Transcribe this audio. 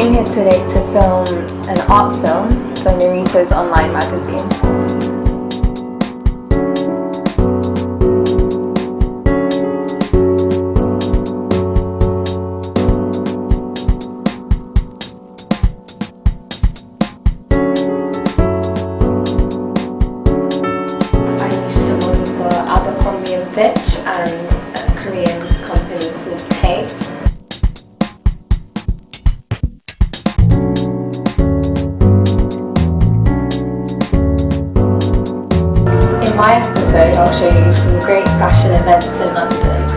came here today to film an art film for Narito's online magazine. I used to work for Abercrombie and Fitch and a Korean company my episode, I'll show you some great fashion events in London.